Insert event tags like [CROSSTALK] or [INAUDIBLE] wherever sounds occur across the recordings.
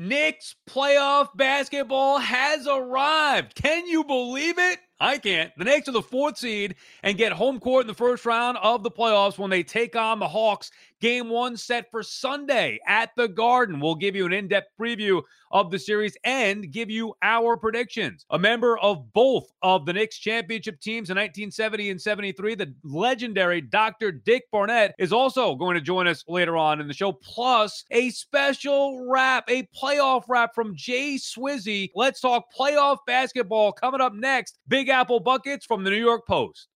Knicks playoff basketball has arrived. Can you believe it? I can't. The Knicks are the fourth seed and get home court in the first round of the playoffs when they take on the Hawks. Game one set for Sunday at the Garden. We'll give you an in depth preview of the series and give you our predictions. A member of both of the Knicks championship teams in 1970 and 73, the legendary Dr. Dick Barnett is also going to join us later on in the show, plus a special wrap, a playoff wrap from Jay Swizzy. Let's talk playoff basketball coming up next. Big Apple Buckets from the New York Post.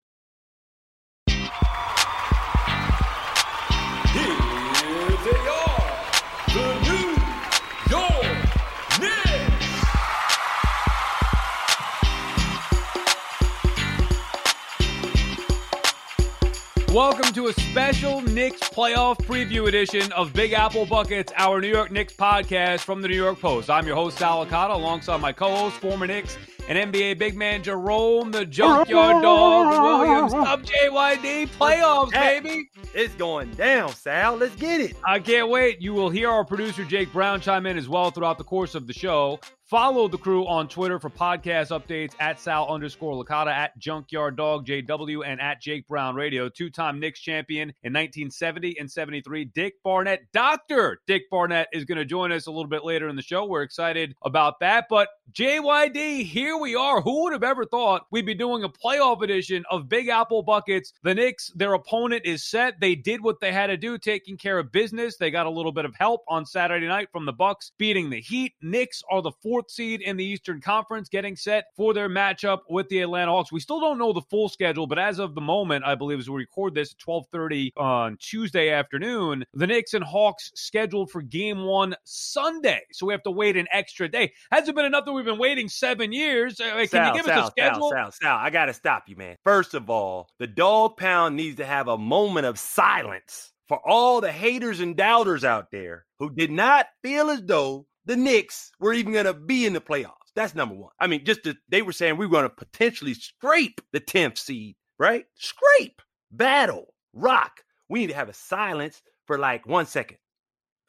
Welcome to a special Knicks playoff preview edition of Big Apple Buckets, our New York Knicks podcast from the New York Post. I'm your host, Sal Licata, alongside my co-host, former Knicks and NBA big man Jerome, the Junkyard Dog Williams. of JYD playoffs, baby. It's going down, Sal. Let's get it. I can't wait. You will hear our producer Jake Brown chime in as well throughout the course of the show. Follow the crew on Twitter for podcast updates at Sal underscore Licata, at Junkyard Dog JW, and at Jake Brown Radio. Two time Knicks champion in 1970 and 73. Dick Barnett, Dr. Dick Barnett, is going to join us a little bit later in the show. We're excited about that. But JYD, here we are. Who would have ever thought we'd be doing a playoff edition of Big Apple Buckets? The Knicks, their opponent is set. They did what they had to do, taking care of business. They got a little bit of help on Saturday night from the Bucks beating the Heat. Knicks are the fourth seed in the Eastern Conference, getting set for their matchup with the Atlanta Hawks. We still don't know the full schedule, but as of the moment, I believe as we record this at 12:30 on Tuesday afternoon, the Knicks and Hawks scheduled for game one Sunday. So we have to wait an extra day. Hasn't been enough that we've been waiting seven years. Uh, Can Sal, you give Sal, us a schedule? Sal, Sal, Sal, I got to stop you, man. First of all, the dog pound needs to have a moment of silence for all the haters and doubters out there who did not feel as though the Knicks were even going to be in the playoffs. That's number one. I mean, just to, they were saying we were going to potentially scrape the 10th seed, right? Scrape, battle, rock. We need to have a silence for like one second.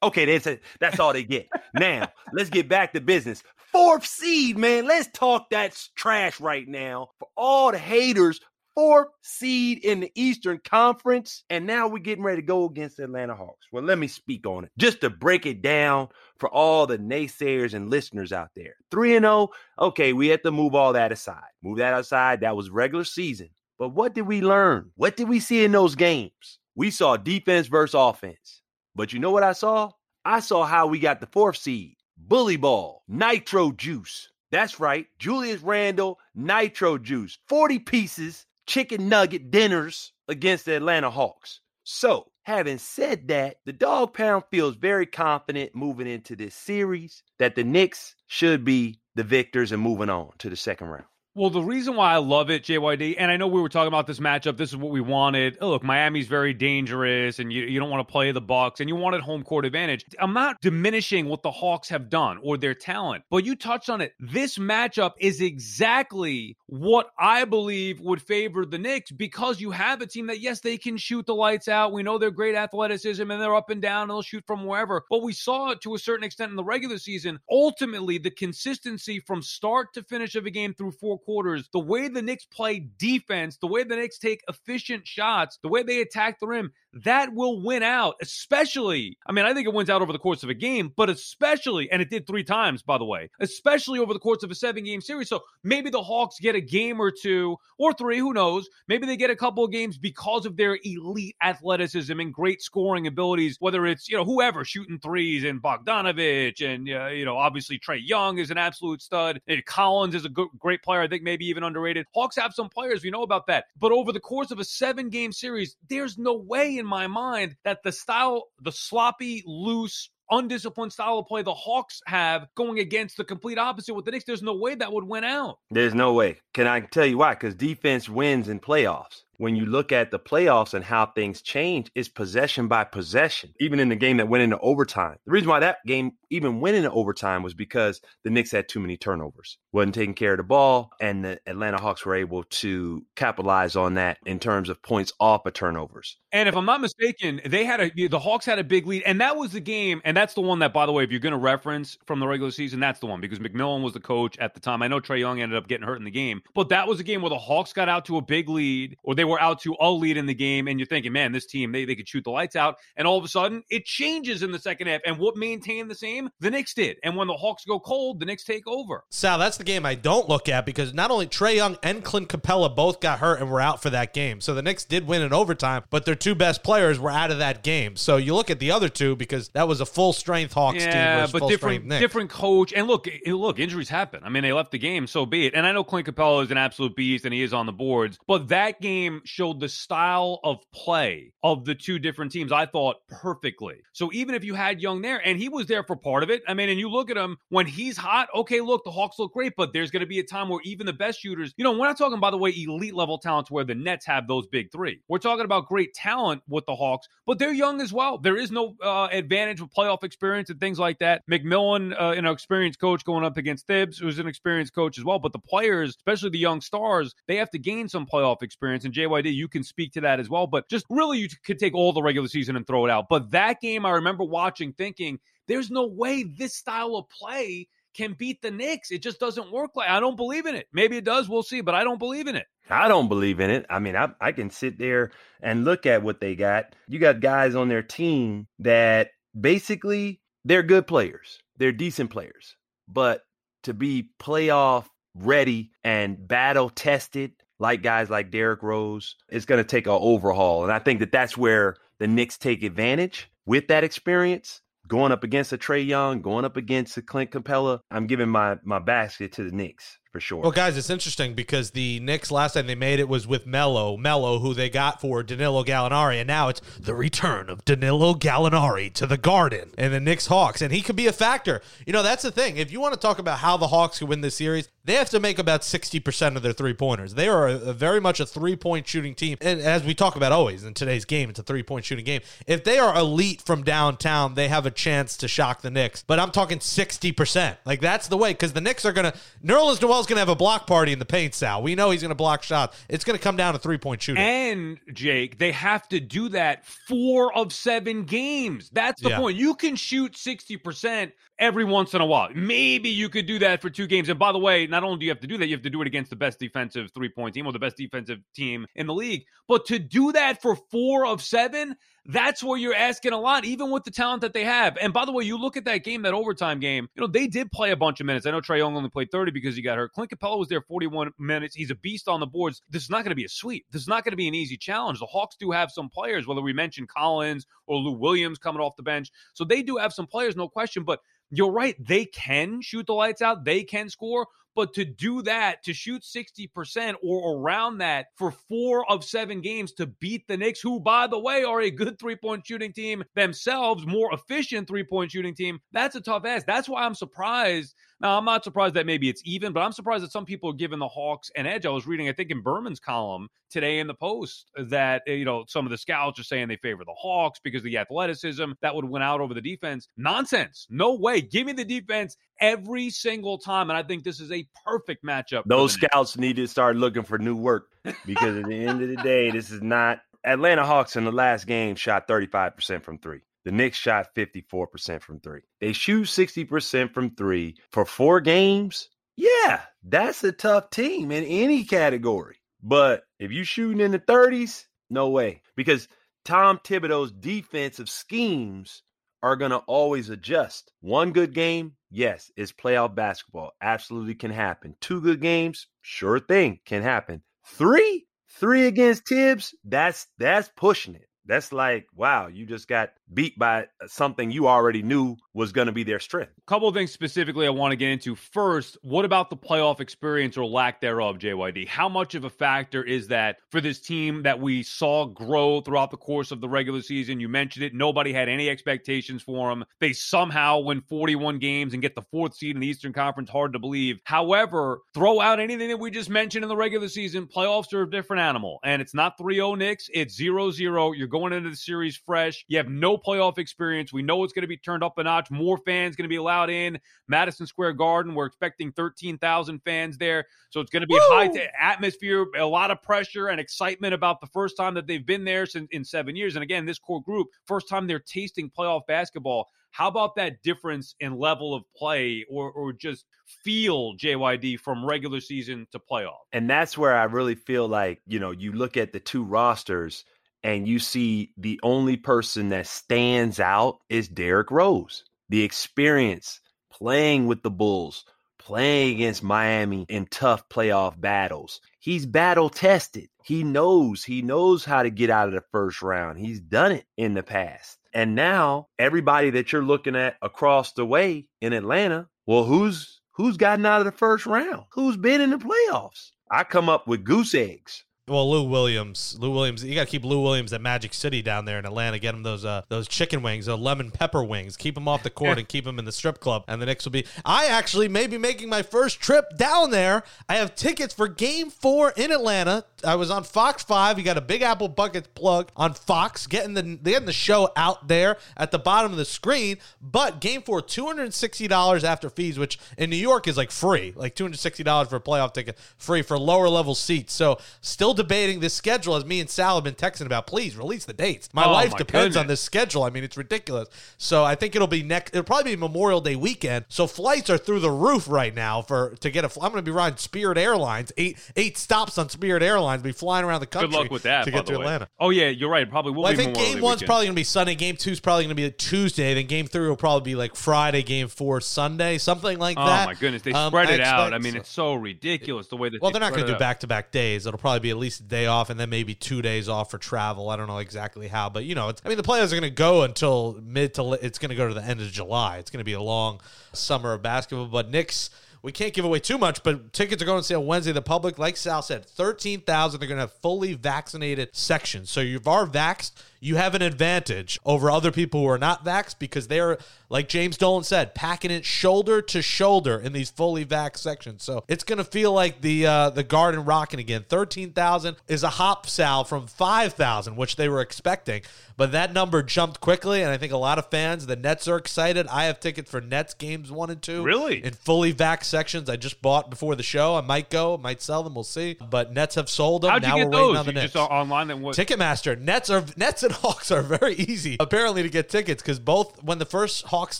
Okay, that's it. That's all they get. now, let's get back to business. Fourth seed, man. Let's talk that trash right now for all the haters. Fourth seed in the Eastern Conference. And now we're getting ready to go against the Atlanta Hawks. Well, let me speak on it. Just to break it down for all the naysayers and listeners out there. 3 and 0. Okay, we had to move all that aside. Move that aside. That was regular season. But what did we learn? What did we see in those games? We saw defense versus offense. But you know what I saw? I saw how we got the fourth seed. Bully ball, nitro juice. That's right, Julius Randle, nitro juice. 40 pieces, chicken nugget dinners against the Atlanta Hawks. So, having said that, the dog pound feels very confident moving into this series that the Knicks should be the victors and moving on to the second round. Well, the reason why I love it, JYD, and I know we were talking about this matchup. This is what we wanted. Oh, look, Miami's very dangerous, and you, you don't want to play the Bucks, and you wanted home court advantage. I'm not diminishing what the Hawks have done or their talent, but you touched on it. This matchup is exactly what I believe would favor the Knicks because you have a team that, yes, they can shoot the lights out. We know they're great athleticism and they're up and down and they'll shoot from wherever. But we saw it to a certain extent in the regular season. Ultimately, the consistency from start to finish of a game through four quarters, the way the Knicks play defense, the way the Knicks take efficient shots, the way they attack the rim, that will win out, especially. I mean, I think it wins out over the course of a game, but especially, and it did three times, by the way, especially over the course of a seven game series. So maybe the Hawks get a game or two or three, who knows? Maybe they get a couple of games because of their elite athleticism and great scoring abilities, whether it's, you know, whoever shooting threes and Bogdanovic and, uh, you know, obviously Trae Young is an absolute stud. And Collins is a good, great player. I think maybe even underrated. Hawks have some players, we know about that. But over the course of a seven game series, there's no way in my mind that the style, the sloppy, loose, undisciplined style of play the Hawks have going against the complete opposite with the Knicks, there's no way that would win out. There's no way. Can I tell you why? Because defense wins in playoffs. When you look at the playoffs and how things change, it's possession by possession. Even in the game that went into overtime, the reason why that game even winning in overtime was because the Knicks had too many turnovers, wasn't taking care of the ball, and the Atlanta Hawks were able to capitalize on that in terms of points off of turnovers. And if I'm not mistaken, they had a the Hawks had a big lead, and that was the game, and that's the one that, by the way, if you're going to reference from the regular season, that's the one because McMillan was the coach at the time. I know Trae Young ended up getting hurt in the game, but that was a game where the Hawks got out to a big lead, or they were out to a lead in the game, and you're thinking, man, this team they they could shoot the lights out, and all of a sudden it changes in the second half, and what maintained the same, the Knicks did, and when the Hawks go cold, the Knicks take over. Sal, that's the game I don't look at because not only Trae Young and Clint Capela both got hurt and were out for that game, so the Knicks did win in overtime, but their two best players were out of that game. So you look at the other two because that was a full strength Hawks yeah, team. but different different coach. And look, eh, look, injuries happen. I mean, they left the game, so be it. And I know Clint Capela is an absolute beast and he is on the boards, but that game showed the style of play of the two different teams. I thought perfectly. So even if you had Young there, and he was there for part of it. I mean, and you look at him when he's hot. Okay, look, the Hawks look great, but there's going to be a time where even the best shooters, you know, we're not talking by the way elite level talents where the Nets have those big three. We're talking about great talent with the Hawks, but they're young as well. There is no uh, advantage with playoff experience and things like that. McMillan, uh, an experienced coach, going up against Thibs, who's an experienced coach as well. But the players, especially the young stars, they have to gain some playoff experience. And JYD, you can speak to that as well. But just really, you could take all the regular season and throw it out. But that game, I remember watching, thinking, there's no way this style of play can beat the Knicks. It just doesn't work like I don't believe in it. Maybe it does. We'll see, but I don't believe in it. I don't believe in it. I mean, I, I can sit there and look at what they got. You got guys on their team that basically they're good players. They're decent players. But to be playoff ready and battle tested like guys like Derrick Rose, it's going to take an overhaul. And I think that that's where the Knicks take advantage with that experience going up against a Trae Young, going up against a Clint Capela, I'm giving my my basket to the Knicks for sure. Well, guys, it's interesting because the Knicks last time they made it was with Melo, Melo, who they got for Danilo Gallinari, and now it's the return of Danilo Gallinari to the Garden and the Knicks Hawks, and he could be a factor. You know, that's the thing. If you want to talk about how the Hawks could win this series, they have to make about sixty percent of their three pointers. They are a, a very much a three point shooting team, and as we talk about always in today's game, it's a three point shooting game. If they are elite from downtown, they have a chance to shock the Knicks. But I'm talking sixty percent. Like that's the way because the Knicks are gonna Nerlens Noel going to have a block party in the paint, Sal. We know he's going to block shots. It's going to come down to three point shooting. And, Jake, they have to do that four of seven games. That's the yeah. point. You can shoot 60% every once in a while. Maybe you could do that for two games. And by the way, not only do you have to do that, you have to do it against the best defensive three point team or the best defensive team in the league. But to do that for four of seven, that's where you're asking a lot, even with the talent that they have. And by the way, you look at that game, that overtime game, you know, they did play a bunch of minutes. I know Trae Young only played 30 because he got hurt. Clint Capela was there 41 minutes. He's a beast on the boards. This is not going to be a sweep. This is not going to be an easy challenge. The Hawks do have some players, whether we mention Collins or Lou Williams coming off the bench. So they do have some players, no question. But you're right. They can shoot the lights out, they can score. But to do that, to shoot 60% or around that for four of seven games to beat the Knicks, who, by the way, are a good three point shooting team themselves, more efficient three point shooting team, that's a tough ask. That's why I'm surprised now, I'm not surprised that maybe it's even, but I'm surprised that some people are giving the Hawks an edge. I was reading, I think, in Berman's column today in the Post that, eh, you know, some of the scouts are saying they favor the Hawks because of the athleticism that would win out over the defense. Nonsense. No way. Give me the defense every single time. And I think this is a perfect matchup. Those scouts need to start looking for new work because at the end of the day, this is not Atlanta Hawks in the last game shot 35% from three. The Knicks shot 54% from three. They shoot 60% from three for four games. Yeah, that's a tough team in any category. But if you shooting in the 30s, no way. Because Tom Thibodeau's defensive schemes are going to always adjust. One good game, yes, it's playoff basketball. Absolutely can happen. Two good games, sure thing, can happen. Three, three against Thibs, that's that's pushing it that's like wow you just got beat by something you already knew was going to be their strength. A couple of things specifically i want to get into. First what about the playoff experience or lack thereof jyd how much of a factor is that for this team that we saw grow throughout the course of the regular season? You mentioned it. Nobody had any expectations for them they somehow win 41 games and get the fourth seed in the eastern conference hard to believe. However throw out anything that we just mentioned in the regular season playoffs are a different animal. And it's not 3-0 Knicks it's 0-0 you're going into the series fresh. You have no playoff experience. We know it's going to be turned up a notch. More fans going to be allowed in. Madison Square Garden, we're expecting 13,000 fans there. So it's going to be Woo! high t- atmosphere, a lot of pressure and excitement about the first time that they've been there since in seven years. And again, this core group, first time they're tasting playoff basketball. How about that difference in level of play or, or just feel JYD from regular season to playoff? And that's where I really feel like, you know, you look at the two rosters and you see the only person that stands out is Derrick Rose. The experience playing with the Bulls, playing against Miami in tough playoff battles. He's battle tested. He knows, he knows how to get out of the first round. He's done it in the past. And now everybody that you're looking at across the way in Atlanta, well, who's who's gotten out of the first round? Who's been in the playoffs? I come up with goose eggs. Well, Lou Williams, Lou Williams, you got to keep Lou Williams at Magic City down there in Atlanta. Get him those uh, those chicken wings, those lemon pepper wings. Keep him off the court and keep him in the strip club. And the Knicks will be. I actually may be making my first trip down there. I have tickets for Game Four in Atlanta. I was on Fox Five. You got a Big Apple Buckets plug on Fox, getting the getting the show out there at the bottom of the screen. But Game Four, two hundred and sixty dollars after fees, which in New York is like free, like two hundred sixty dollars for a playoff ticket, free for lower level seats. So still debating this schedule as me and Sal have been texting about. Please release the dates. My oh, life my depends goodness. on this schedule. I mean, it's ridiculous. So I think it'll be next. It'll probably be Memorial Day weekend. So flights are through the roof right now for to get a. I'm going to be riding Spirit Airlines. Eight eight stops on Spirit Airlines. Be flying around the country. Good luck with that to get to Atlanta. Oh yeah, you're right. probably will. Well, I think Memorial game one's weekend. probably going to be Sunday. Game two's probably going to be Tuesday. Then game three will probably be like Friday. Game four Sunday, something like oh, that. Oh my goodness, they um, spread it out. I mean, it's so ridiculous the way that. Well, they are not going to do back to back days. It'll probably be at least a day off, and then maybe two days off for travel. I don't know exactly how, but you know, it's I mean, the playoffs are going to go until mid to it's going to go to the end of July. It's going to be a long summer of basketball. But Knicks we can't give away too much, but tickets are going to sale Wednesday. The public, like Sal said, 13,000. They're going to have fully vaccinated sections. So you've are vaxxed, you have an advantage over other people who are not vaxxed because they're, like James Dolan said, packing it shoulder to shoulder in these fully vaxxed sections. So it's going to feel like the uh, the garden rocking again. 13,000 is a hop, Sal, from 5,000, which they were expecting. But that number jumped quickly, and I think a lot of fans, the Nets are excited. I have tickets for Nets games one and two. Really? In fully vaxxed sections. I just bought before the show. I might go, might sell them. We'll see. But Nets have sold them. How'd now you get we're those? waiting on the you Nets. Just online and what? Ticketmaster. Nets are Nets and Hawks are very easy apparently to get tickets because both when the first Hawks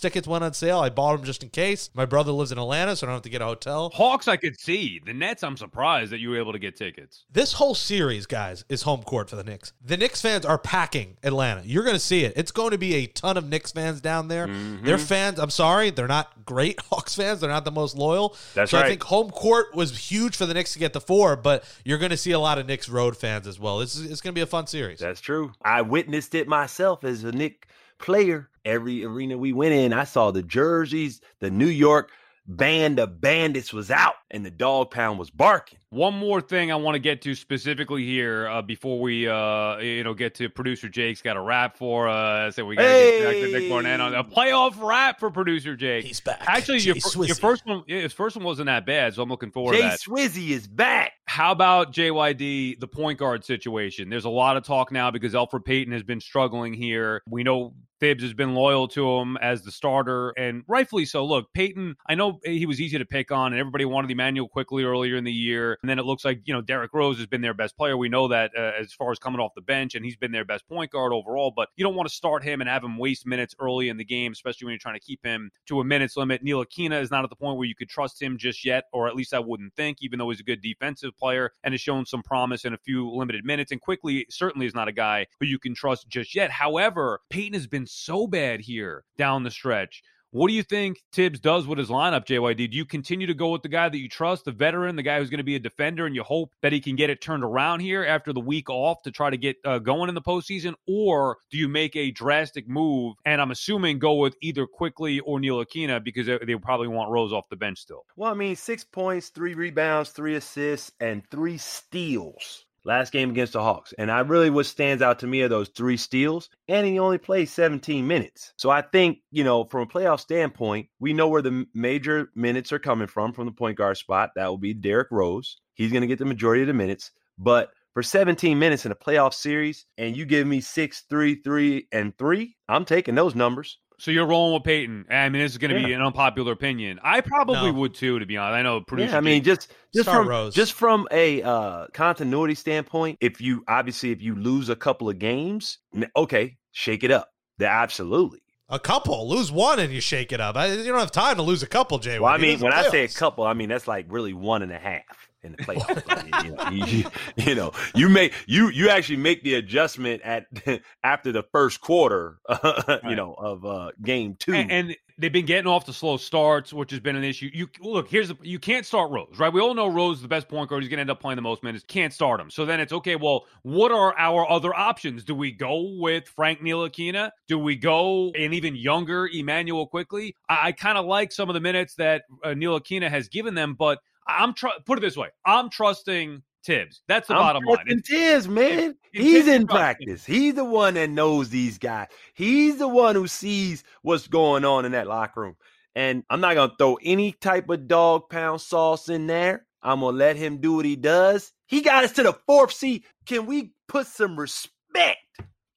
tickets went on sale, I bought them just in case. My brother lives in Atlanta, so I don't have to get a hotel. Hawks, I could see. The Nets, I'm surprised that you were able to get tickets. This whole series, guys, is home court for the Knicks. The Knicks fans are packing Atlanta. You're going to see it. It's going to be a ton of Knicks fans down there. Mm-hmm. Their fans, I'm sorry, they're not great [LAUGHS] Hawks fans. They're not the most loyal. That's so right. I think home court was huge for the Knicks to get the four, but you're going to see a lot of Knicks road fans as well. This is it's going to be a fun series. That's true. I witnessed it myself as a Knick player. Every arena we went in, I saw the jerseys, the New York band of bandits was out and the dog pound was barking. One more thing I want to get to specifically here uh, before we uh, you know get to producer Jake's got a rap for us. So we got to hey. get back to Nick Barnett on a playoff rap for producer Jake. He's back. Actually, your, your, first one, his first one wasn't that bad, so I'm looking forward Jay to that. Swizzy is back. How about JYD, the point guard situation? There's a lot of talk now because Elfrid Payton has been struggling here. We know Thibs has been loyal to him as the starter, and rightfully so. Look, Payton, I know he was easy to pick on, and everybody wanted Immanuel Quickley earlier in the year. And then it looks like, you know, Derrick Rose has been their best player. We know that uh, as far as coming off the bench, and he's been their best point guard overall. But you don't want to start him and have him waste minutes early in the game, especially when you're trying to keep him to a minutes limit. Ntilikina is not at the point where you could trust him just yet, or at least I wouldn't think, even though he's a good defensive player and has shown some promise in a few limited minutes. And Quickley, certainly is not a guy who you can trust just yet. However, Payton has been so bad here down the stretch. What do you think Thibs does with his lineup, JYD? Do you continue to go with the guy that you trust, the veteran, the guy who's going to be a defender, and you hope that he can get it turned around here after the week off to try to get uh, going in the postseason? Or do you make a drastic move and I'm assuming go with either Quickley or Ntilikina because they, they probably want Rose off the bench still? Well, I mean, six points, three rebounds, three assists, and three steals last game against the Hawks. And I really what stands out to me are those three steals. And he only played 17 minutes. So I think, you know, from a playoff standpoint, we know where the major minutes are coming from from the point guard spot. That will be Derrick Rose. He's going to get the majority of the minutes. But for 17 minutes in a playoff series, and you give me six, three, three, and three, I'm taking those numbers. So you're rolling with Payton. I mean, this is going to Yeah. be an unpopular opinion. I probably No. would too, to be honest. I know producer. Yeah, I mean, just just Start from Rose. just from a uh, continuity standpoint, if you obviously if you lose a couple of games, okay, shake it up. The absolutely. A couple lose one and you shake it up. I, you don't have time to lose a couple, Jay. Well, I mean, is when I say a couple, I mean that's like really one and a half in the playoffs. [LAUGHS] You, know, you, you know, you make you you actually make the adjustment at [LAUGHS] after the first quarter, [LAUGHS] you know, of uh, game two. and, and they've been getting off to slow starts, which has been an issue. You look here's the, you can't start Rose, right? We all know Rose is the best point guard. He's going to end up playing the most minutes. Can't start him. So then it's okay. Well, what are our other options? Do we go with Frank Ntilikina? Do we go an even younger Immanuel Quickley? I, I kind of like some of the minutes that uh, Ntilikina has given them, but I'm tr- put it this way: I'm trusting Thibs. That's the I'm bottom line. trusting Thibs, man. If- if He's Thibs in practice. He's the one that knows these guys. He's the one who sees what's going on in that locker room. And I'm not gonna throw any type of dog pound sauce in there. I'm gonna let him do what he does. He got us to the fourth seed. Can we put some respect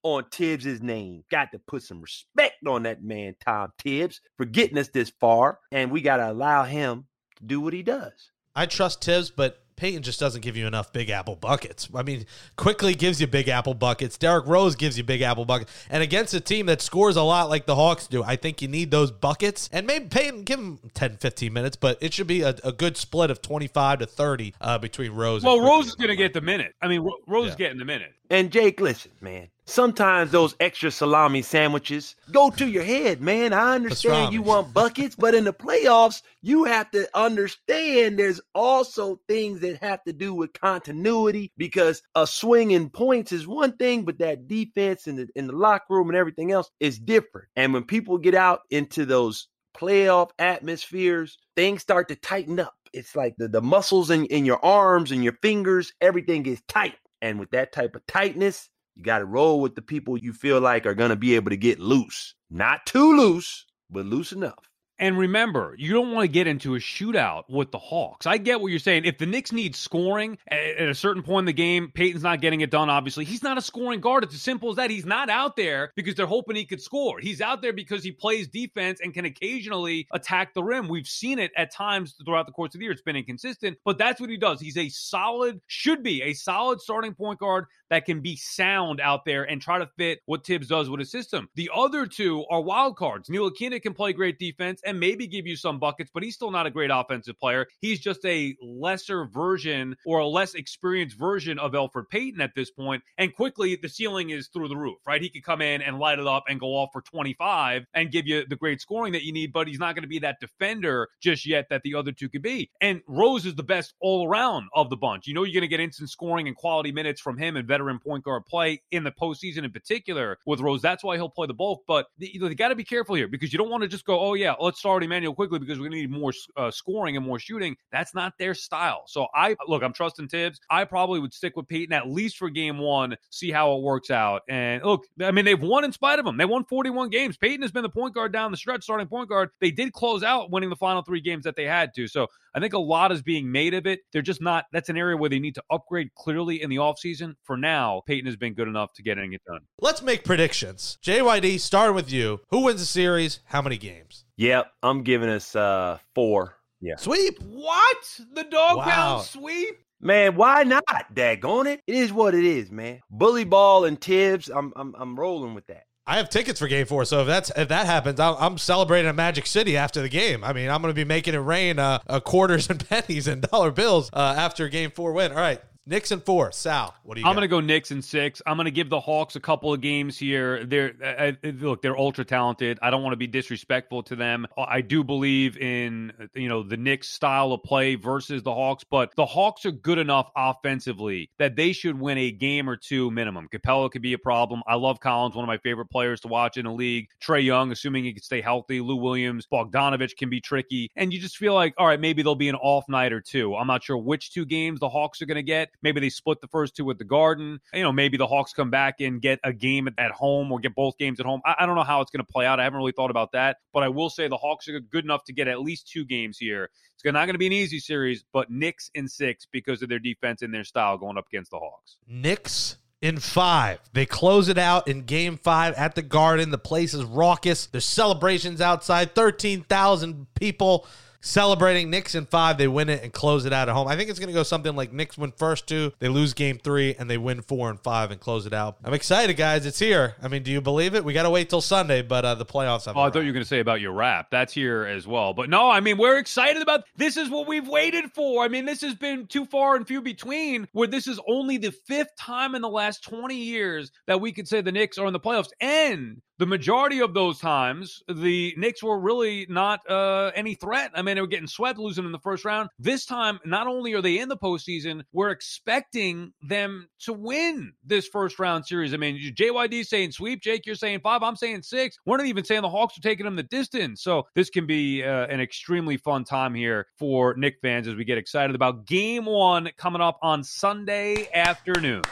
on Thibs's name? Got to put some respect on that man, Tom Thibs, for getting us this far. And we gotta allow him to do what he does. I trust Thibs, but Payton just doesn't give you enough Big Apple buckets. I mean, Quickley gives you Big Apple buckets. Derrick Rose gives you Big Apple buckets. And against a team that scores a lot like the Hawks do, I think you need those buckets. And maybe Payton, give him 10, 15 minutes, but it should be a, a good split of 25 to 30 uh, between Rose well, and Quickley. Rose is going to get the minute. I mean, Ro- Rose is getting the minute. And Jake, listen, man. Sometimes those extra salami sandwiches go to your head, man. I understand Pastrami. you want buckets, but in the playoffs, you have to understand there's also things that have to do with continuity because a swing in points is one thing, but that defense in the in the locker room and everything else is different. And when people get out into those playoff atmospheres, things start to tighten up. It's like the, the muscles in, in your arms and your fingers, everything is tight. And with that type of tightness, you got to roll with the people you feel like are going to be able to get loose. Not too loose, but loose enough. And remember, you don't want to get into a shootout with the Hawks. I get what you're saying. If the Knicks need scoring at, a certain point in the game, Payton's not getting it done, obviously. He's not a scoring guard. It's as simple as that. He's not out there because they're hoping he could score. He's out there because he plays defense and can occasionally attack the rim. We've seen it at times throughout the course of the year. It's been inconsistent, but that's what he does. He's a solid, should be a solid starting point guard that can be sound out there and try to fit what Thibs does with his system. The other two are wild cards. Ntilikina can play great defense and maybe give you some buckets, but he's still not a great offensive player. He's just a lesser version or a less experienced version of Elfrid Payton at this point. And Quickley, the ceiling is through the roof, right? He could come in and light it up and go off for 25 and give you the great scoring that you need, but he's not going to be that defender just yet that the other two could be. And Rose is the best all around of the bunch. You know, you're going to get instant scoring and quality minutes from him and veteran point guard play in the postseason in particular with Rose. That's why he'll play the bulk. But you know, they got to be careful here because you don't want to just go, oh, yeah, let's start Immanuel Quickley because we're going to need more uh, scoring and more shooting. That's not their style. So I look, I'm trusting Thibs. I probably would stick with Payton at least for game one, see how it works out. And look, I mean, they've won in spite of him. They won 41 games. Payton has been the point guard down the stretch, starting point guard. They did close out winning the final three games that they had to. So I think a lot is being made of it. They're just not, that's an area where they need to upgrade clearly in the offseason. For now, Payton has been good enough to get it done. Let's make predictions. JYD, starting with you. Who wins the series? How many games? Yep, I'm giving us uh four. Yeah. Sweep. What? The dog Wow. pound sweep? Man, why not? Daggone it. It is what it is, man. Bully ball and Thibs, I'm I'm I'm rolling with that. I have tickets for Game Four, so if that's if that happens, I'm, I'm celebrating at Magic City after the game. I mean, I'm going to be making it rain uh, uh, quarters and [LAUGHS] pennies and dollar bills uh, after Game Four win. All right, Knicks and four. Sal, what do you? I'm going to go Knicks in six. I'm going to give the Hawks a couple of games here. They're uh, uh, look, they're ultra talented. I don't want to be disrespectful to them. I do believe in you know the Knicks style of play versus the Hawks, but the Hawks are good enough offensively that they should win a game or two minimum. Capela could be a problem. I love Collins, one of my favorite players to watch in the league. Trae Young, assuming he can stay healthy. Lou Williams, Bogdanovic can be tricky, and you just feel like all right, maybe there'll be an off night or two. I'm not sure which two games the Hawks are going to get, Maybe they split the first two at the Garden. You know, maybe the Hawks come back and get a game at home or get both games at home. I, I don't know how it's going to play out. I haven't really thought about that, but I will say the Hawks are good enough to get at least two games here. It's not going to be an easy series, but Knicks in six because of their defense and their style going up against the Hawks. Knicks in five. They close it out in game five at the Garden. The place is raucous. There's celebrations outside, 13,000 people celebrating Knicks in five. They win it and close it out at home. I think it's going to go something like Knicks win first two, they lose game three, and they win four and five and close it out. I'm excited, guys. It's here. I mean, do you believe it? We got to wait till Sunday, but uh, the playoffs have. Oh, I thought you were going to say about your rap. That's here as well. But no, I mean, we're excited about this. Is what we've waited for. I mean, this has been too far and few between where this is only the fifth time in the last 20 years that we could say the Knicks are in the playoffs. And the majority of those times, the Knicks were really not uh, any threat. I mean, they were getting swept, losing in the first round. This time, not only are they in the postseason, we're expecting them to win this first round series. I mean, JYD saying sweep, Jake, you're saying five, I'm saying six. We're not even saying the Hawks are taking them the distance. So this can be uh, an extremely fun time here for Knick fans as we get excited about game one coming up on Sunday afternoon.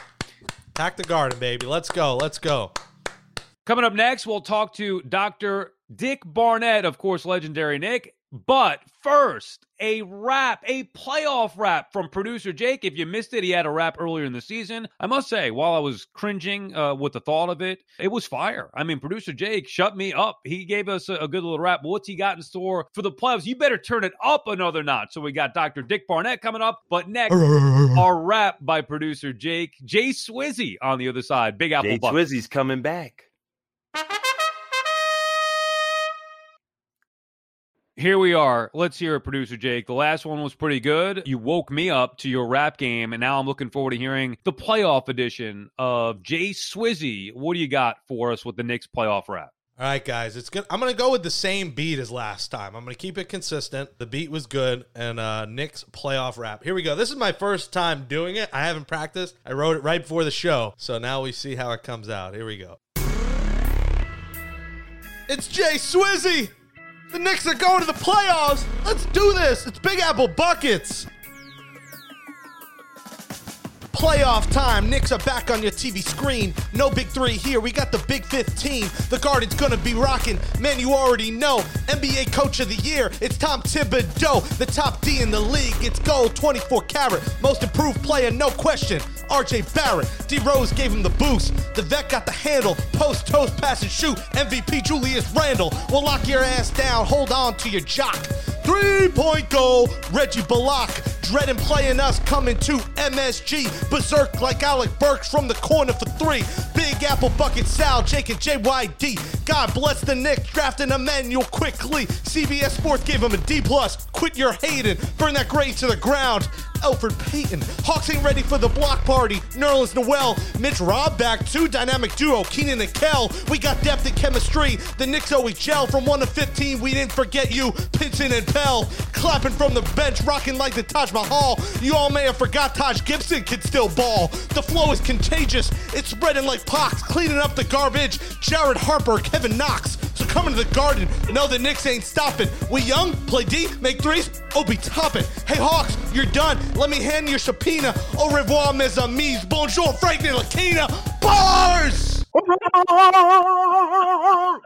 Pack the garden, baby. Let's go. Let's go. Coming up next, we'll talk to Dr. Dick Barnett, of course, legendary Knick. But first, a rap, a playoff rap from producer Jake. If you missed it, he had a rap earlier in the season. I must say, while I was cringing uh, with the thought of it, it was fire. I mean, producer Jake shut me up. He gave us a, a good little rap. But what's he got in store for the playoffs? You better turn it up another notch. So we got Dr. Dick Barnett coming up. But next, [LAUGHS] our rap by producer Jake. Jay Swizzy on the other side. Big Apple Jay Swizzy's coming back. Here we are. Let's hear it, producer Jake. The last one was pretty good. You woke me up to your rap game, and now I'm looking forward to hearing the playoff edition of Jay Swizzy. What do you got for us with the Knicks playoff rap? All right, guys. It's good. I'm gonna go with the same beat as last time. I'm gonna keep it consistent. The beat was good, and uh, Knicks playoff rap. Here we go. This is my first time doing it. I haven't practiced. I wrote it right before the show, so now we see how it comes out. Here we go. It's Jay Swizzy. The Knicks are going to the playoffs. Let's do this. It's Big Apple Buckets. Playoff time. Knicks are back on your TV screen. No big three here. We got the big 15. The Garden's gonna be rocking. Man, you already know. NBA Coach of the Year. It's Tom Thibodeau. The top D in the league. It's gold 24 karat. Most improved player, no question. RJ Barrett. D Rose gave him the boost. The vet got the handle. Post, toast, pass, and shoot. MVP Julius Randle. Will lock your ass down. Hold on to your jock. Three point goal. Reggie Bullock. Dreading playing us coming to MSG. Berserk like Alec Burks from the corner for three. Big Apple Bucket Sal, Jake and JYD. God bless the Knicks, drafting Immanuel Quickley. CBS Sports gave him a D plus. Quit your hating, burn that grade to the ground. Elfrid Payton. Hawks ain't ready for the block party. Nerlens Noel, Mitch Rob back, two dynamic duo, Keenan and Kel. We got depth and chemistry. The Knicks always gel from 1 to 15. We didn't forget you, Pinson and Pelle. Clapping from the bench, rocking like the Taj Mahal. You all may have forgot Taj Gibson can still ball. The flow is contagious. It's spreading like pox, cleaning up the garbage. Jared Harper, Kevin Knox. Coming to the garden, know the Knicks ain't stopping. We young, play D, make threes, oh be topping. Hey Hawks, you're done. Let me hand your subpoena. Au revoir, mes amis. Bonjour, Frank Ntilikina. Bars!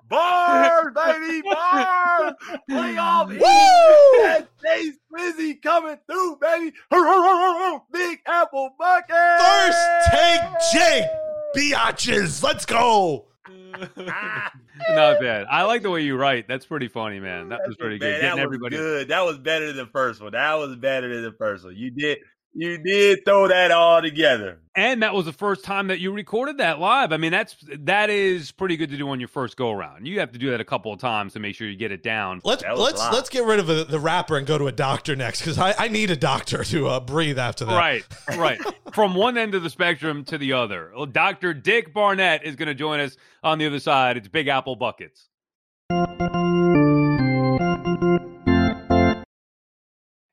Bars, baby, bars! Playoff Woo! Jay Swizzy coming through, baby! Big Apple Bucket! First take Jake. Biatches. Let's go. [LAUGHS] [LAUGHS] Not bad. I like the way you write. That's pretty funny, man. That was pretty good. Man, Getting that was everybody. good. That was better than the first one. That was better than the first one. You did, you did throw that all together. And that was the first time that you recorded that live. I mean, that's that is pretty good to do on your first go around. You have to do that a couple of times to make sure you get it down. Let's let's let's get rid of the, the rapper and go to a doctor next because I, I need a doctor to uh, breathe after that. Right, right. [LAUGHS] From one end of the spectrum to the other. Well, Dr. Dick Barnett is going to join us on the other side. It's Big Apple Buckets.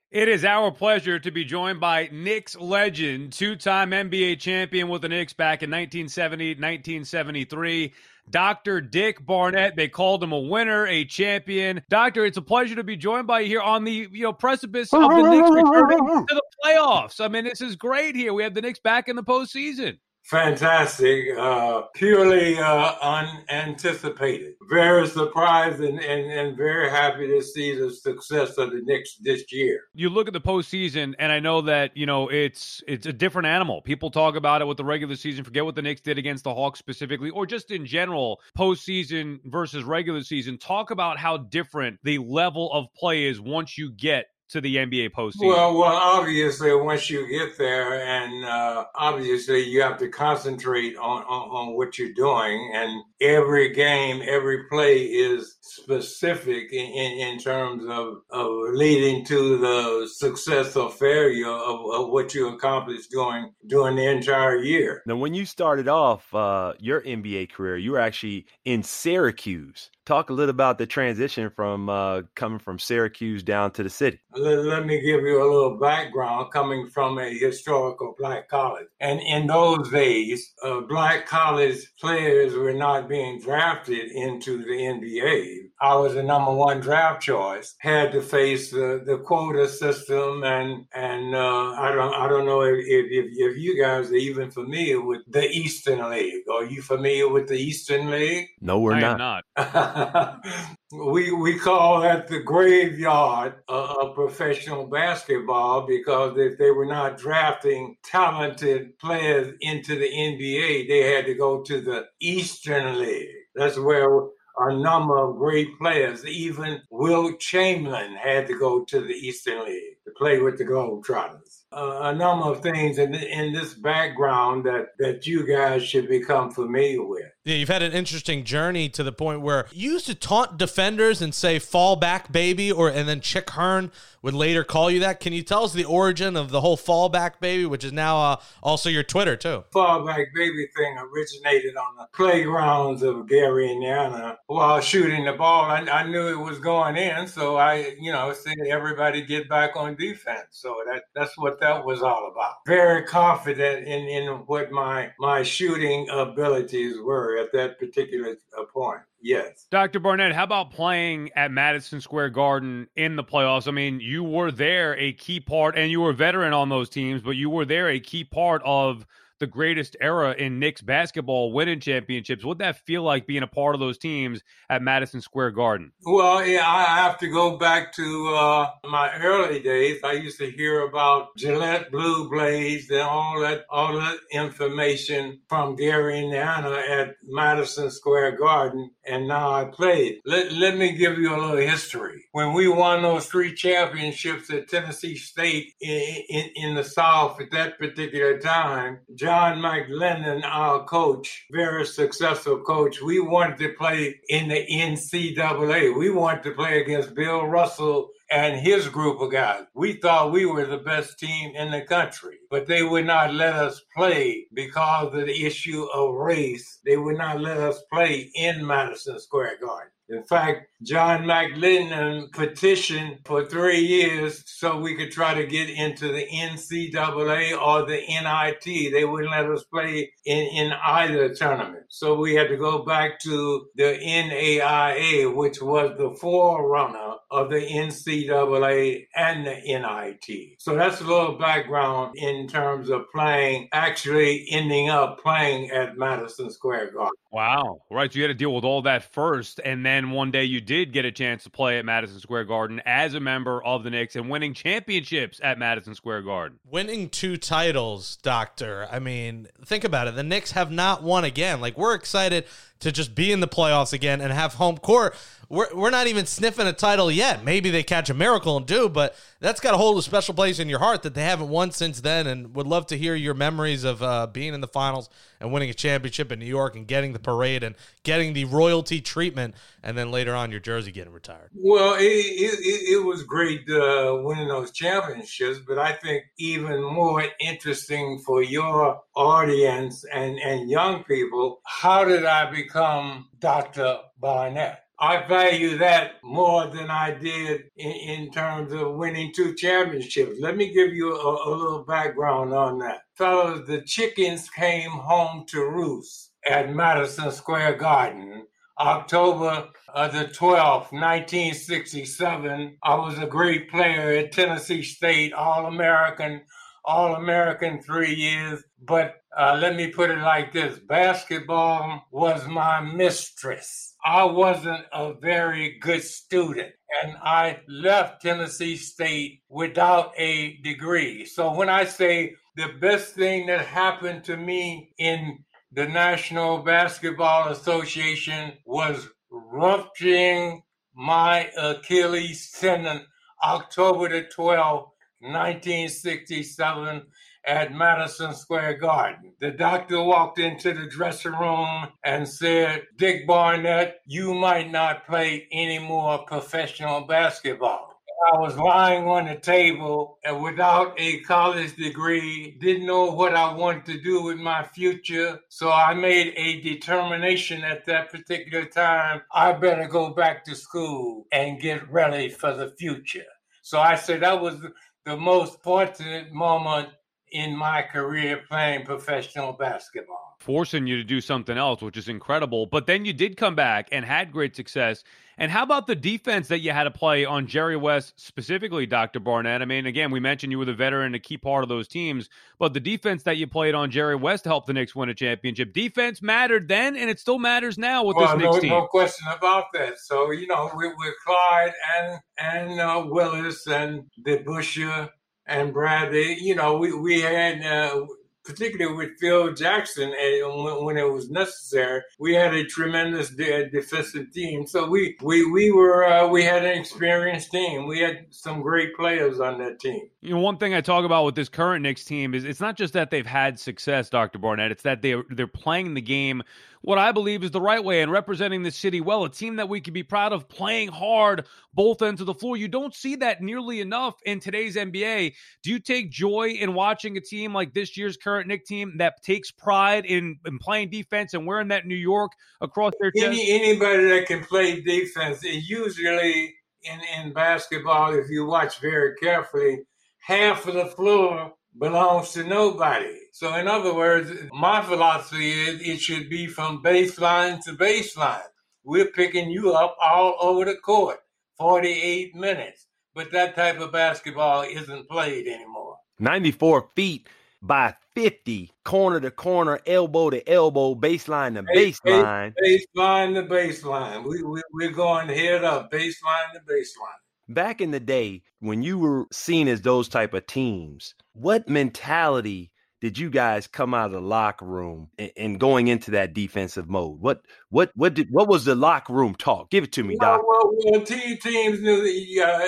It is our pleasure to be joined by Knicks legend, two time NBA champion with the Knicks back in 1970, 1973. Dr. Dick Barnett. They called him a winner, a champion. Doctor, it's a pleasure to be joined by you here on the you know precipice of the Knicks returning to the playoffs. I mean, this is great here. We have the Knicks back in the postseason fantastic, uh, purely uh, unanticipated. Very surprised and, and, and very happy to see the success of the Knicks this year. You look at the postseason, and I know that you know it's it's a different animal. People talk about it with the regular season, forget what the Knicks did against the Hawks specifically, or just in general, postseason versus regular season. Talk about how different the level of play is once you get to the NBA postseason? Well, well, obviously, once you get there, and uh, obviously, you have to concentrate on, on, on what you're doing, and every game, every play is specific in, in, in terms of, of leading to the success or failure of, of what you accomplished during during the entire year. Now, when you started off uh, your NBA career, you were actually in Syracuse talk a little about the transition from uh, coming from Syracuse down to the city. Let, let, me give you a little background coming from a historical black college. And in those days, uh, black college players were not being drafted into the NBA. I was the number one draft choice. Had to face the, the quota system, and and uh, I don't I don't know if, if if you guys are even familiar with the Eastern League. Are you familiar with the Eastern League? No, we're I not. not. [LAUGHS] [LAUGHS] we we call that the graveyard of professional basketball because if they were not drafting talented players into the NBA, they had to go to the Eastern League. That's where a number of great players. Even Wilt Chamberlain had to go to the Eastern League to play with the Globetrotters. Uh, a number of things in, in this background that, that you guys should become familiar with. Yeah, you've had an interesting journey to the point where you used to taunt defenders and say "fall back, baby," or and then Chick Hearn would later call you that. Can you tell us the origin of the whole "fall back, baby," which is now uh, also your Twitter too? Fall back, baby thing originated on the playgrounds of Gary, Indiana, while shooting the ball. I, I knew it was going in, so I, you know, said everybody get back on defense. So that that's what that was all about. Very confident in in what my my shooting abilities were at that particular uh, point. Yes. Dr. Barnett, how about playing at Madison Square Garden in the playoffs? I mean, you were there a key part, and you were a veteran on those teams, but you were there a key part of the greatest era in Knicks basketball, winning championships. What'd that feel like being a part of those teams at Madison Square Garden? Well, yeah, I have to go back to uh, my early days. I used to hear about Gillette Blue Blades and all that, all that information from Gary, Indiana at Madison Square Garden, and now I played. Let, let me give you a little history. When we won those three championships at Tennessee State in, in, in the South at that particular time, John McLendon, our coach, very successful coach, we wanted to play in the NCAA. We wanted to play against Bill Russell and his group of guys. We thought we were the best team in the country, but they would not let us play because of the issue of race. They would not let us play in Madison Square Garden. In fact, John McLendon petitioned for three years so we could try to get into the NCAA or the NIT. They wouldn't let us play in, in either tournament. So we had to go back to the NAIA, which was the forerunner of the NCAA and the NIT. So that's a little background in terms of playing, actually ending up playing at Madison Square Garden. Wow. Right. So you had to deal with all that first. And then one day you did get a chance to play at Madison Square Garden as a member of the Knicks and winning championships at Madison Square Garden. Winning two titles, Doctor. I mean, think about it. The Knicks have not won again. Like, we're excited to just be in the playoffs again and have home court we're, we're not even sniffing a title yet. Maybe they catch a miracle and do, but that's got to hold a special place in your heart that they haven't won since then. And would love to hear your memories of uh, being in the finals and winning a championship in New York and getting the parade and getting the royalty treatment, and then later on your jersey getting retired. Well, it, it, it was great uh, winning those championships, but I think even more interesting for your audience and, and young people, how did I become Dr. Barnett? I value that more than I did in, in, terms of winning two championships. Let me give you a, a little background on that. Fellows, the chickens came home to roost at Madison Square Garden. October of the 12th, 1967. I was a great player at Tennessee State, All American, All American three years. But uh, let me put it like this basketball was my mistress. I wasn't a very good student and I left Tennessee State without a degree. So when I say the best thing that happened to me in the National Basketball Association was rupturing my Achilles tendon October the 12th, 1967 at Madison Square Garden. The doctor walked into the dressing room and said, Dick Barnett, you might not play any more professional basketball. I was lying on the table and without a college degree, didn't know what I wanted to do with my future. So I made a determination at that particular time I better go back to school and get ready for the future. So I said that was the most fortunate moment in my career playing professional basketball. Forcing you to do something else, which is incredible. But then you did come back and had great success. And how about the defense that you had to play on Jerry West specifically, Dr. Barnett? I mean, again, we mentioned you were the veteran, a key part of those teams, but the defense that you played on Jerry West helped the Knicks win a championship. Defense mattered then, and it still matters now with well, this Knicks no, team. No question about that. So, you know, with, with Clyde and, and uh, Willis and DeBusschere and Bradley, you know, we, we had, uh, particularly with Phil Jackson, and when, when, it was necessary, we had a tremendous de- defensive team. So we we we were uh, we had an experienced team. We had some great players on that team. You know, one thing I talk about with this current Knicks team is it's not just that they've had success, Dr. Barnett. It's that they they're playing the game what I believe is the right way and representing the city well. A team that we can be proud of playing hard both ends of the floor. You don't see that nearly enough in today's NBA. Do you take joy in watching a team like this year's current Knick team that takes pride in, in playing defense and wearing that New York across their chest? Any, anybody that can play defense, usually in, in basketball, if you watch very carefully, half of the floor belongs to nobody. So, in other words, my philosophy is it should be from baseline to baseline. We're picking you up all over the court, 48 minutes. But that type of basketball isn't played anymore. 94 feet by 50, corner to corner, elbow to elbow, baseline to baseline. Baseline to baseline. We, we, we're going head up, baseline to baseline back in the day when you were seen as those type of teams, what mentality did you guys come out of the locker room and, and, going into that defensive mode? What what what did what was the locker room talk? Give it to me, Doc. Well, well, team, teams knew that uh,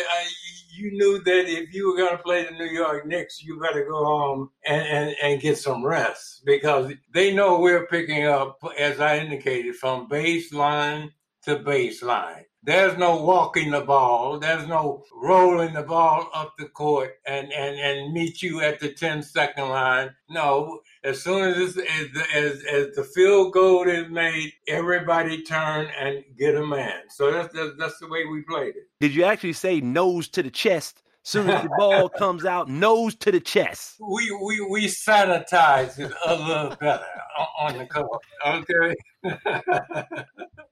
you knew that if you were going to play the New York Knicks, you better go home and, and, and get some rest because they know we're picking up, as I indicated, from baseline to baseline. There's no walking the ball. There's no rolling the ball up the court and, and, and meet you at the 10 second line. No, as soon as, as, as, as the field goal is made, everybody turn and get a man. So that's, that's, that's the way we played it. Did you actually say nose to the chest? Soon as the ball comes out, nose to the chest. We we we sanitize it a little better on the court. Okay.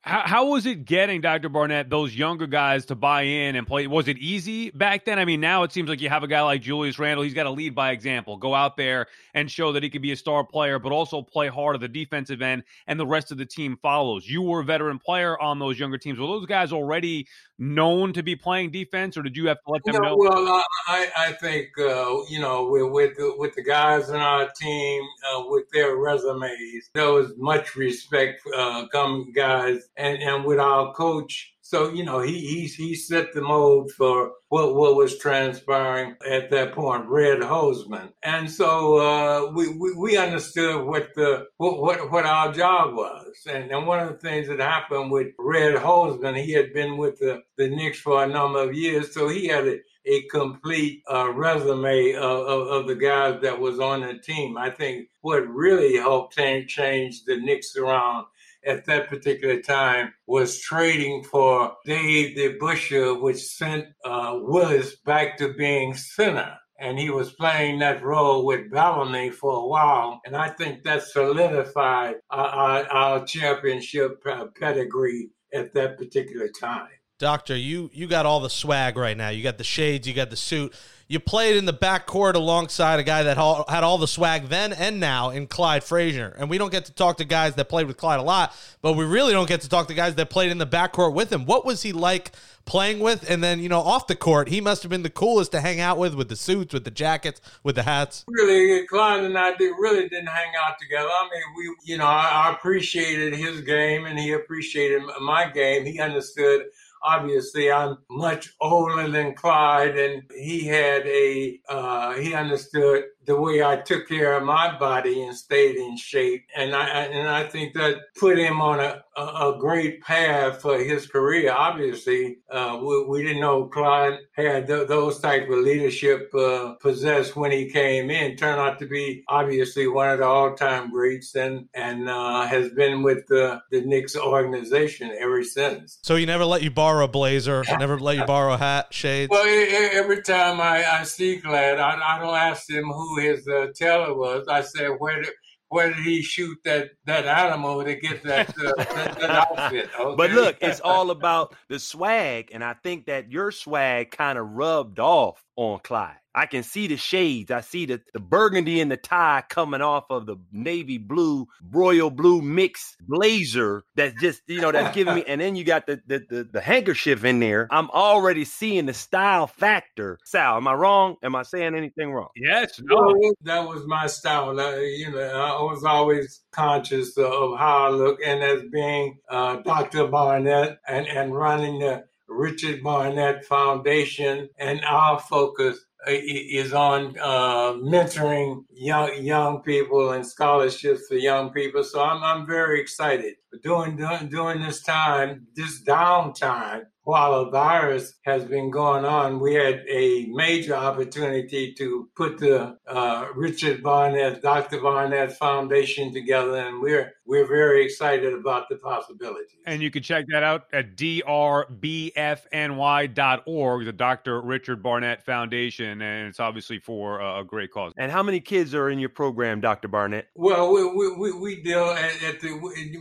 how, how was it getting Dr. Barnett those younger guys to buy in and play? Was it easy back then? I mean, now it seems like you have a guy like Julius Randle. He's got to lead by example, go out there and show that he can be a star player, but also play hard at the defensive end, and the rest of the team follows. You were a veteran player on those younger teams. Were those guys already known to be playing defense, or did you have to let them know? Well, I, I think uh, you know with with the, with the guys in our team uh, with their resumes, there was much respect uh, coming guys, and and with our coach. So you know he he he set the mode for what what was transpiring at that point, Red Holzman, and so uh, we, we, we understood what the what, what what our job was, and and one of the things that happened with Red Holzman, he had been with the the Knicks for a number of years, so he had a a complete uh, resume of, of, of, the guys that was on the team. I think what really helped change the Knicks around at that particular time was trading for Dave DeBusschere, which sent uh, Willis back to being center. and he was playing that role with Bellamy for a while, and I think that solidified our, our, our championship pedigree at that particular time. Doctor, you you got all the swag right now. You got the shades, you got the suit. You played in the backcourt alongside a guy that had all the swag then and now in Clyde Frazier. And we don't get to talk to guys that played with Clyde a lot, but we really don't get to talk to guys that played in the backcourt with him. What was he like playing with? And then, you know, off the court, he must have been the coolest to hang out with, with the suits, with the jackets, with the hats. Really, Clyde and I did, really didn't hang out together. I mean, we, you know, I, I appreciated his game and he appreciated my game. He understood obviously I'm much older than Clyde, and he had a uh, he understood the way I took care of my body and stayed in shape, and I and I think that put him on a a, great path for his career. Obviously, uh, we, we, didn't know Clyde had th- those type of leadership uh, possessed when he came in. Turned out to be obviously one of the all time greats, and and uh, has been with the the Knicks organization ever since. So he never let you borrow a blazer, [LAUGHS] never let you borrow a hat, shades. Well, every time I, I see Clyde, I, I don't ask him who his uh, teller was. I said, where did where did he shoot that that animal to get that uh, that, that, outfit? Okay? [LAUGHS] But look, it's all about the swag, and I think that your swag kind of rubbed off on Clyde. I can see the shades. I see the, the burgundy and the tie coming off of the navy blue, royal blue mix blazer that's just, you know, that's giving me. And then you got the, the, the, the handkerchief in there. I'm already seeing the style factor. Sal, am I wrong? Am I saying anything wrong? Yes. No. That was my style. I, you know, I was always conscious of how I look. And as being uh, Dr. Barnett and, and running the Richard Barnett Foundation, and our focus is on uh, mentoring young young people and scholarships for young people. So I'm I'm very excited. During during, during this time, this downtime, while a virus has been going on, we had a major opportunity to put the uh, Richard Barnett, Dr. Barnett Foundation together, and we're we're very excited about the possibilities. And you can check that out at drbfny.org, the Dr. Richard Barnett Foundation, and it's obviously for uh, a great cause. And how many kids are in your program, Dr. Barnett? Well, we we, we deal at, at the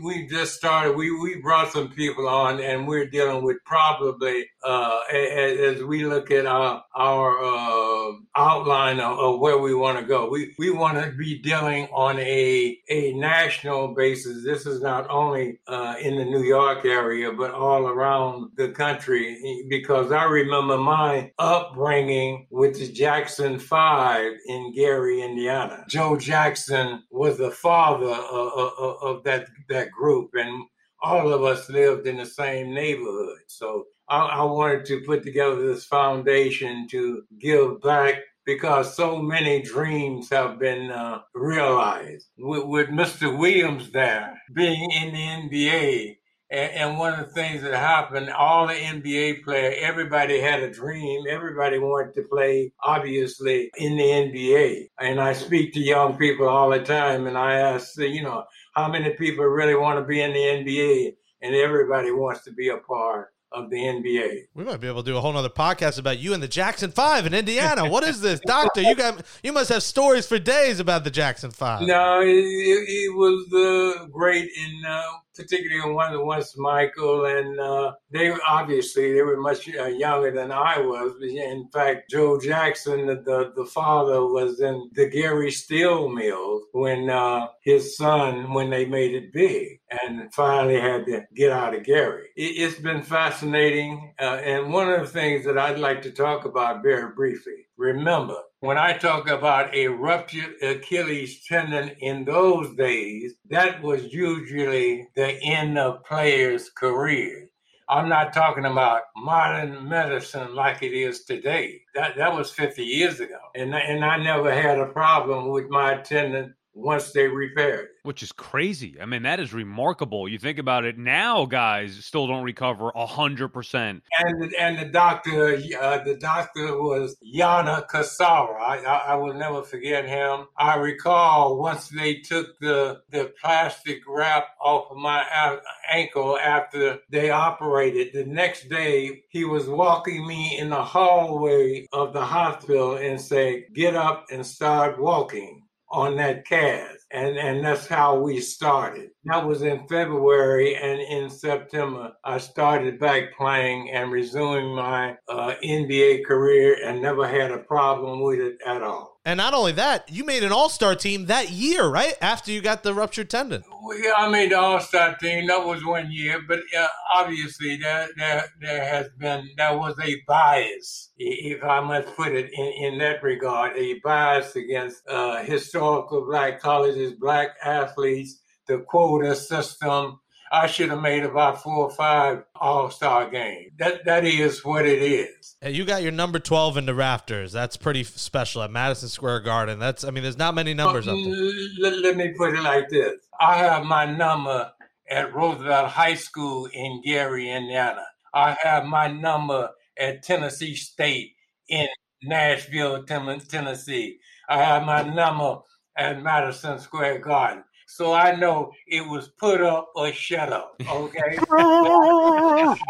we just started. We we brought some people on, and we're dealing with probably uh, as, as, we look at our our uh, outline of, of, where we want to go. We we want to be dealing on a a national basis. This is not only uh, in the New York area, but all around the country. Because I remember my upbringing with the Jackson Five in Gary, Indiana. Joe Jackson was the father of, of, of that that group, and all of us lived in the same neighborhood. So I, I, wanted to put together this foundation to give back because so many dreams have been uh, realized. With, with, Mr. Williams there being in the NBA, and, and, one of the things that happened, all the NBA players, everybody had a dream. Everybody wanted to play, obviously, in the NBA. And I speak to young people all the time, and I ask, you know, how many people really want to be in the NBA? And everybody wants to be a part of the NBA. We might be able to do a whole other podcast about you and the Jackson Five in Indiana. what is this, [LAUGHS] Doctor? You got you must have stories for days about the Jackson Five. No, it, it, was the great in uh, particularly one of the ones Michael and uh, they obviously they were much uh, younger than I was. In fact, Joe Jackson, the the, the father, was in the Gary Steel Mill when uh, his son when they made it big and finally had to get out of Gary. It, has been fascinating, uh, and one of the things that I'd like to talk about very briefly. Remember, when I talk about a ruptured Achilles tendon in those days, that was usually the end of players' careers. I'm not talking about modern medicine like it is today. That that was 50 years ago, and and I never had a problem with my tendon once they repaired it. Which is crazy. I mean, that is remarkable. You think about it now, guys still don't recover hundred percent. And and the doctor, uh, the doctor was Yana Kasara. I, I, I will never forget him. I recall once they took the the plastic wrap off of my ankle after they operated. The next day, he was walking me in the hallway of the hospital and said, "Get up and start walking." On that cast. And, and that's how we started. That was in February. And in September, I started back playing and resuming my uh, NBA career and never had a problem with it at all. And not only that, you made an All Star team that year, right? After you got the ruptured tendon. Well, I made the All Star team. That was one year, but uh, obviously there, there there has been there was a bias, if I must put it in, in that regard, a bias against uh, historical black colleges, black athletes, the quota system, I should have made about four or five All Star games. That that is what it is. You got your number twelve in the rafters. That's pretty special at Madison Square Garden. That's I mean, there's not many numbers up there. Let, let me put it like this: I have my number at Roosevelt High School in Gary, Indiana. I have my number at Tennessee State in Nashville, Tennessee. I have my number at Madison Square Garden. So I know it was put up or shut up. Okay. [LAUGHS]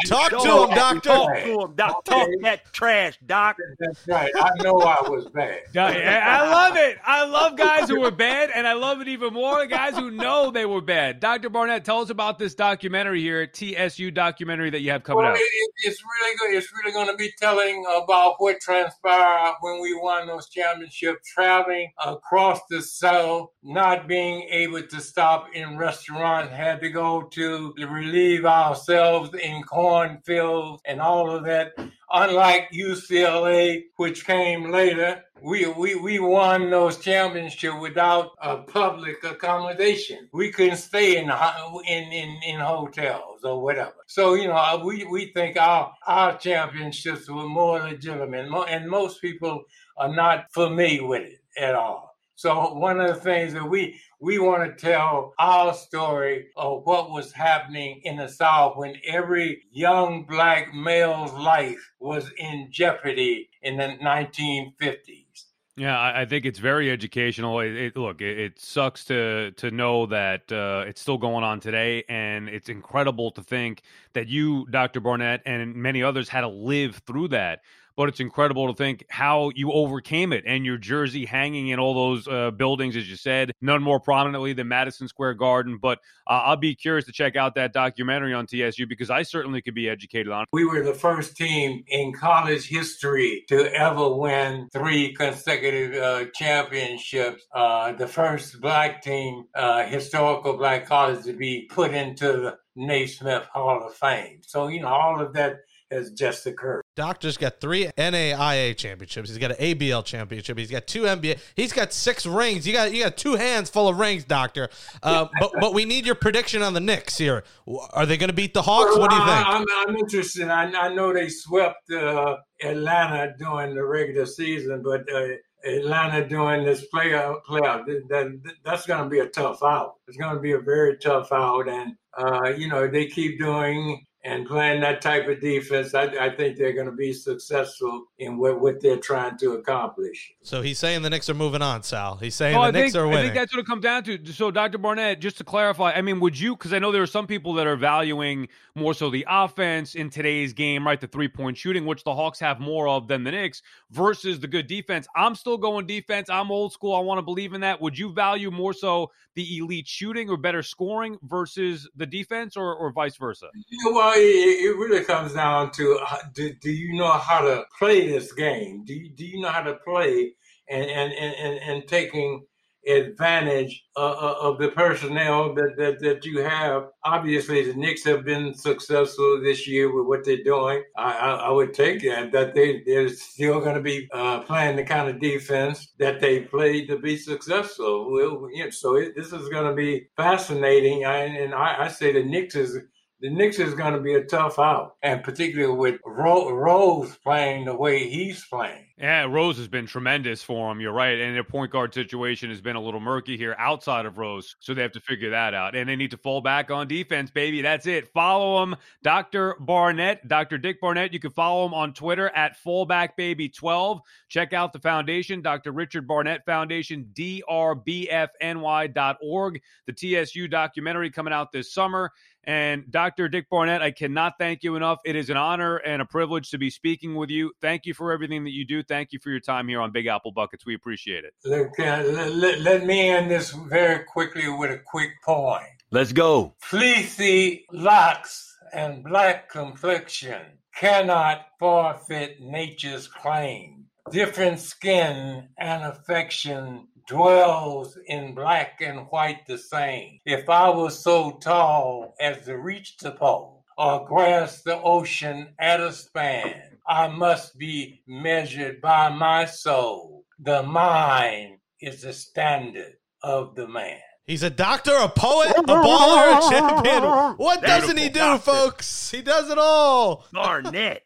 Talk to him, doctor. Talk to him, doc. Okay. Talk that trash, doc. That's right. I know I was bad. [LAUGHS] I love it. I love guys who were bad, and I love it even more guys who know they were bad. Dr. Barnett, tell us about this documentary here, TSU documentary that you have coming well, out. It, it's really good. It's really going to be telling about what transpired when we won those championships, traveling across the South, not being able to stop in restaurants, had to go to relieve ourselves in cornfields and all of that. Unlike UCLA, which came later, we, we, we won those championships without a public accommodation. We couldn't stay in, in, in, in hotels or whatever. So, you know, we, we think our, our championships were more legitimate, and most people are not familiar with it at all. So one of the things that we we want to tell our story of what was happening in the South when every young black male's life was in jeopardy in the 1950s. Yeah, I, think it's very educational. It, it look, it, it, sucks to to know that uh, it's still going on today, and it's incredible to think that you, Dr. Barnett, and many others had to live through that but it's incredible to think how you overcame it and your jersey hanging in all those uh, buildings, as you said, none more prominently than Madison Square Garden. But uh, I'll be curious to check out that documentary on TSU because I certainly could be educated on it. We were the first team in college history to ever win three consecutive uh, championships. Uh, the first black team, uh, historical black college, to be put into the Naismith Hall of Fame. So, you know, all of that has just occurred. Doctor's got three NAIA championships. He's got an ABL championship. He's got two NBA. He's got six rings. You got you got two hands full of rings, Doctor. Uh, [LAUGHS] but but we need your prediction on the Knicks here. Are they going to beat the Hawks? Well, what do you think? I, am I'm interested. I, I know they swept uh, Atlanta during the regular season, but uh, Atlanta during this playoff playoff that, that that's going to be a tough out. It's going to be a very tough out, and uh, you know they keep doing and playing that type of defense, I, I think they're going to be successful in what, what they're trying to accomplish. So he's saying the Knicks are moving on, Sal. He's saying the Knicks are winning. I think that's what it comes down to. So, Dr. Barnett, just to clarify, I mean, would you, because I know there are some people that are valuing more so the offense in today's game, right? The three point shooting, which the Hawks have more of than the Knicks, versus the good defense. I'm still going defense. I'm old school. I want to believe in that. Would you value more so the elite shooting or better scoring versus the defense or, or vice versa? Well, it, it really comes down to uh, do, do you know how to play this game? Do you, do you know how to play and, and, and, and taking advantage uh, of the personnel that, that, that you have. Obviously, the Knicks have been successful this year with what they're doing. I, I, I would take that, that they, they're still going to be uh, playing the kind of defense that they played to be successful. Well, so it, this is going to be fascinating. I, and I, I say the Knicks is the Knicks is going to be a tough out, and particularly with Ro- Rose playing the way he's playing. Yeah, Rose has been tremendous for him. You're right. And their point guard situation has been a little murky here outside of Rose. So they have to figure that out. And they need to fall back on defense, baby. That's it. Follow him, Dr. Barnett, Dr. Dick Barnett. You can follow him on Twitter at fallbackbaby12. Check out the foundation, Dr. Richard Barnett Foundation, drbfny.org. The TSU documentary coming out this summer. And Dr. Dick Barnett, I cannot thank you enough. It is an honor and a privilege to be speaking with you. Thank you for everything that you do. Thank you for your time here on Big Apple Buckets. We appreciate it. Look, uh, let, let, let me end this very quickly with a quick point. Let's go. Fleecy locks and black complexion cannot forfeit nature's claim. Different skin and affection dwells in black and white the same. If I was so tall as to reach the pole or grasp the ocean at a span, I must be measured by my soul. The mind is the standard of the man. He's a doctor, a poet, a baller, a champion. What doesn't he do, doctor. folks? He does it all. Barnett.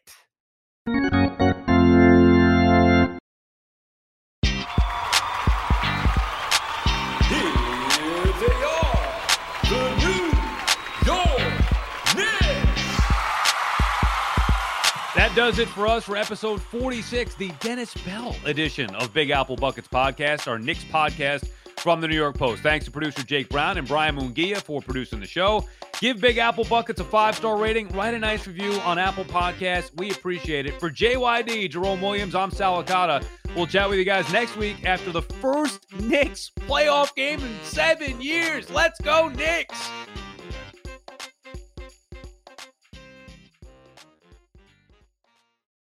Does it for us for episode 46, the Dennis Bell edition of Big Apple Buckets podcast, our Knicks podcast from the New York Post. Thanks to producer Jake Brown and Brian Mungia for producing the show. Give Big Apple Buckets a five star rating. Write a nice review on Apple Podcasts. We appreciate it. For JYD, Jerome Williams, I'm Sal Licata. We'll chat with you guys next week after the first Knicks playoff game in seven years. Let's go, Knicks!